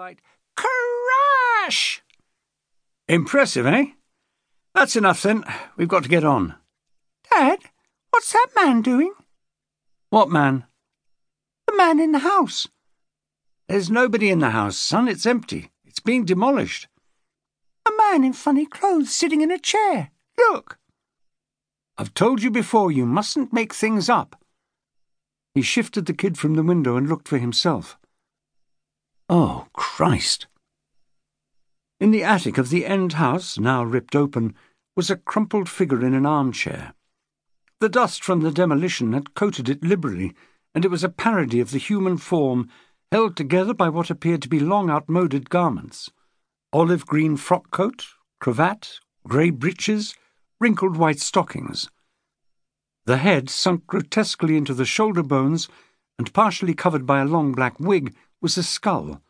daylight. Crash! Impressive, eh? That's enough then. We've got to get on. Dad, what's that man doing? What man? The man in the house. There's nobody in the house, son. It's empty. It's being demolished. A man in funny clothes sitting in a chair. Look. I've told you before you mustn't make things up. He shifted the kid from the window and looked for himself. Oh, Christ! In the attic of the end house, now ripped open, was a crumpled figure in an armchair. The dust from the demolition had coated it liberally, and it was a parody of the human form held together by what appeared to be long outmoded garments olive green frock coat, cravat, grey breeches, wrinkled white stockings. The head, sunk grotesquely into the shoulder bones and partially covered by a long black wig, was a skull,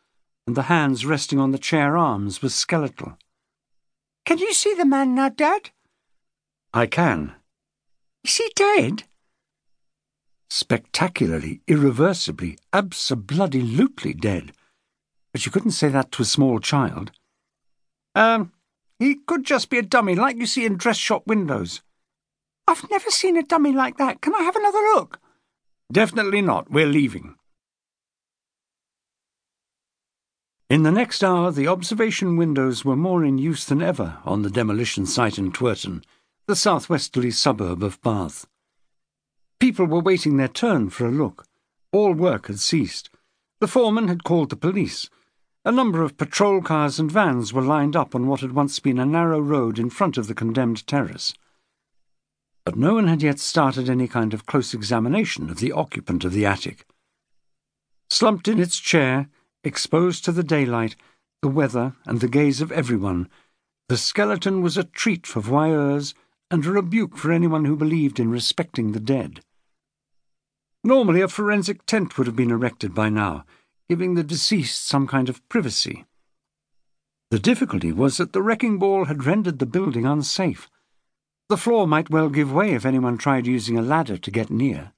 and the hands resting on the chair arms were skeletal. Can you see the man now, Dad? I can. Is he dead? Spectacularly, irreversibly, abso-bloody-lutely dead. But you couldn't say that to a small child. Um, he could just be a dummy like you see in dress shop windows. I've never seen a dummy like that. Can I have another look? Definitely not. We're leaving. In the next hour, the observation windows were more in use than ever on the demolition site in Twerton, the southwesterly suburb of Bath. People were waiting their turn for a look. All work had ceased. The foreman had called the police. A number of patrol cars and vans were lined up on what had once been a narrow road in front of the condemned terrace but no one had yet started any kind of close examination of the occupant of the attic. Slumped in its chair, exposed to the daylight, the weather, and the gaze of everyone, the skeleton was a treat for voyeurs and a rebuke for anyone who believed in respecting the dead. Normally, a forensic tent would have been erected by now, giving the deceased some kind of privacy. The difficulty was that the wrecking ball had rendered the building unsafe. The floor might well give way if anyone tried using a ladder to get near.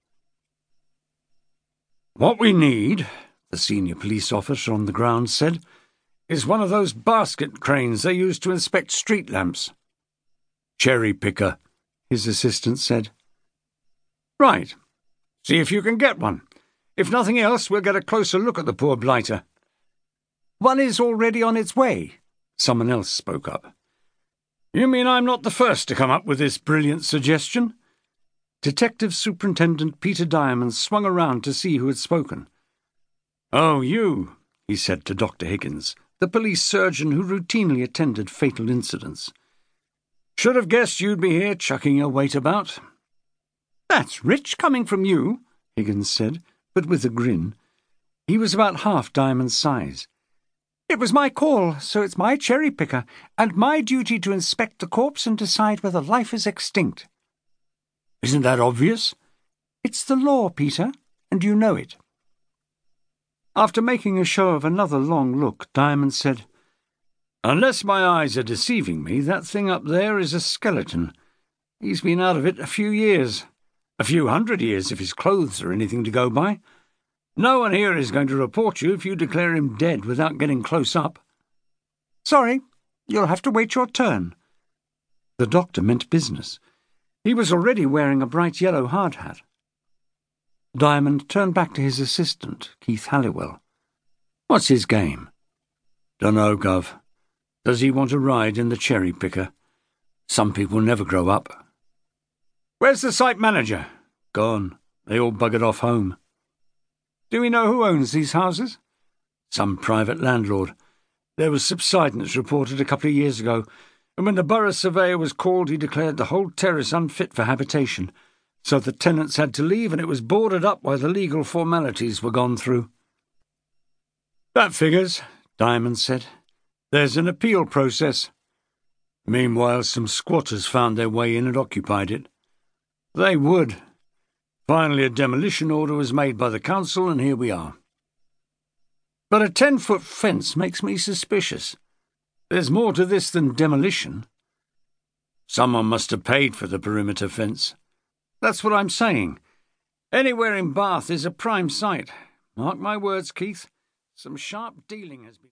What we need, the senior police officer on the ground said, is one of those basket cranes they use to inspect street lamps. Cherry picker, his assistant said. Right. See if you can get one. If nothing else, we'll get a closer look at the poor blighter. One is already on its way, someone else spoke up. You mean I'm not the first to come up with this brilliant suggestion? Detective Superintendent Peter Diamond swung around to see who had spoken. Oh, you, he said to Dr. Higgins, the police surgeon who routinely attended fatal incidents. Should have guessed you'd be here chucking your weight about. That's rich coming from you, Higgins said, but with a grin. He was about half Diamond's size. It was my call, so it's my cherry picker, and my duty to inspect the corpse and decide whether life is extinct. Isn't that obvious? It's the law, Peter, and you know it. After making a show of another long look, Diamond said, Unless my eyes are deceiving me, that thing up there is a skeleton. He's been out of it a few years. A few hundred years, if his clothes are anything to go by. No one here is going to report you if you declare him dead without getting close up. Sorry, you'll have to wait your turn. The doctor meant business. He was already wearing a bright yellow hard hat. Diamond turned back to his assistant, Keith Halliwell. What's his game? Dunno, Gov. Does he want a ride in the cherry picker? Some people never grow up. Where's the site manager? Gone. They all buggered off home. Do we know who owns these houses? Some private landlord. There was subsidence reported a couple of years ago, and when the borough surveyor was called, he declared the whole terrace unfit for habitation. So the tenants had to leave, and it was boarded up while the legal formalities were gone through. That figures, Diamond said. There's an appeal process. Meanwhile, some squatters found their way in and occupied it. They would, Finally, a demolition order was made by the council, and here we are. But a ten foot fence makes me suspicious. There's more to this than demolition. Someone must have paid for the perimeter fence. That's what I'm saying. Anywhere in Bath is a prime site. Mark my words, Keith. Some sharp dealing has been.